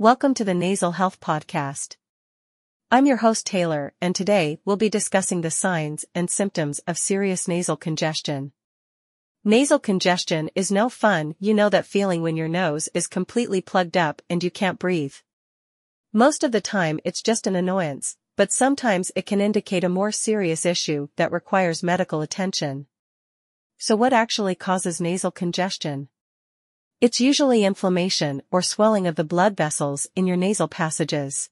Welcome to the Nasal Health Podcast. I'm your host Taylor, and today we'll be discussing the signs and symptoms of serious nasal congestion. Nasal congestion is no fun, you know that feeling when your nose is completely plugged up and you can't breathe. Most of the time it's just an annoyance, but sometimes it can indicate a more serious issue that requires medical attention. So what actually causes nasal congestion? It's usually inflammation or swelling of the blood vessels in your nasal passages.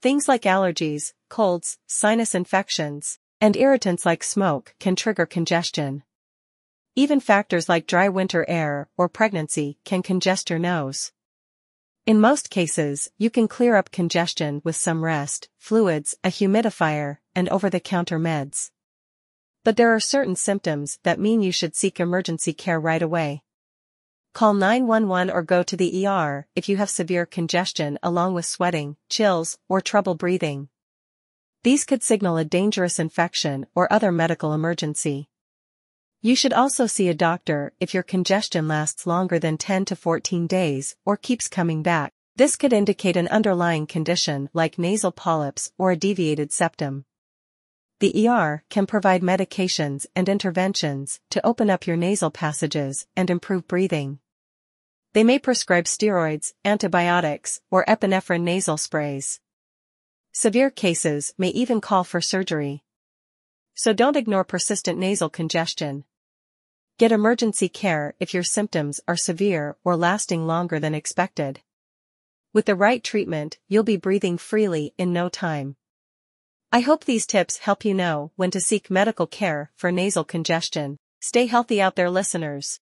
Things like allergies, colds, sinus infections, and irritants like smoke can trigger congestion. Even factors like dry winter air or pregnancy can congest your nose. In most cases, you can clear up congestion with some rest, fluids, a humidifier, and over-the-counter meds. But there are certain symptoms that mean you should seek emergency care right away. Call 911 or go to the ER if you have severe congestion along with sweating, chills, or trouble breathing. These could signal a dangerous infection or other medical emergency. You should also see a doctor if your congestion lasts longer than 10 to 14 days or keeps coming back. This could indicate an underlying condition like nasal polyps or a deviated septum. The ER can provide medications and interventions to open up your nasal passages and improve breathing. They may prescribe steroids, antibiotics, or epinephrine nasal sprays. Severe cases may even call for surgery. So don't ignore persistent nasal congestion. Get emergency care if your symptoms are severe or lasting longer than expected. With the right treatment, you'll be breathing freely in no time. I hope these tips help you know when to seek medical care for nasal congestion. Stay healthy out there listeners.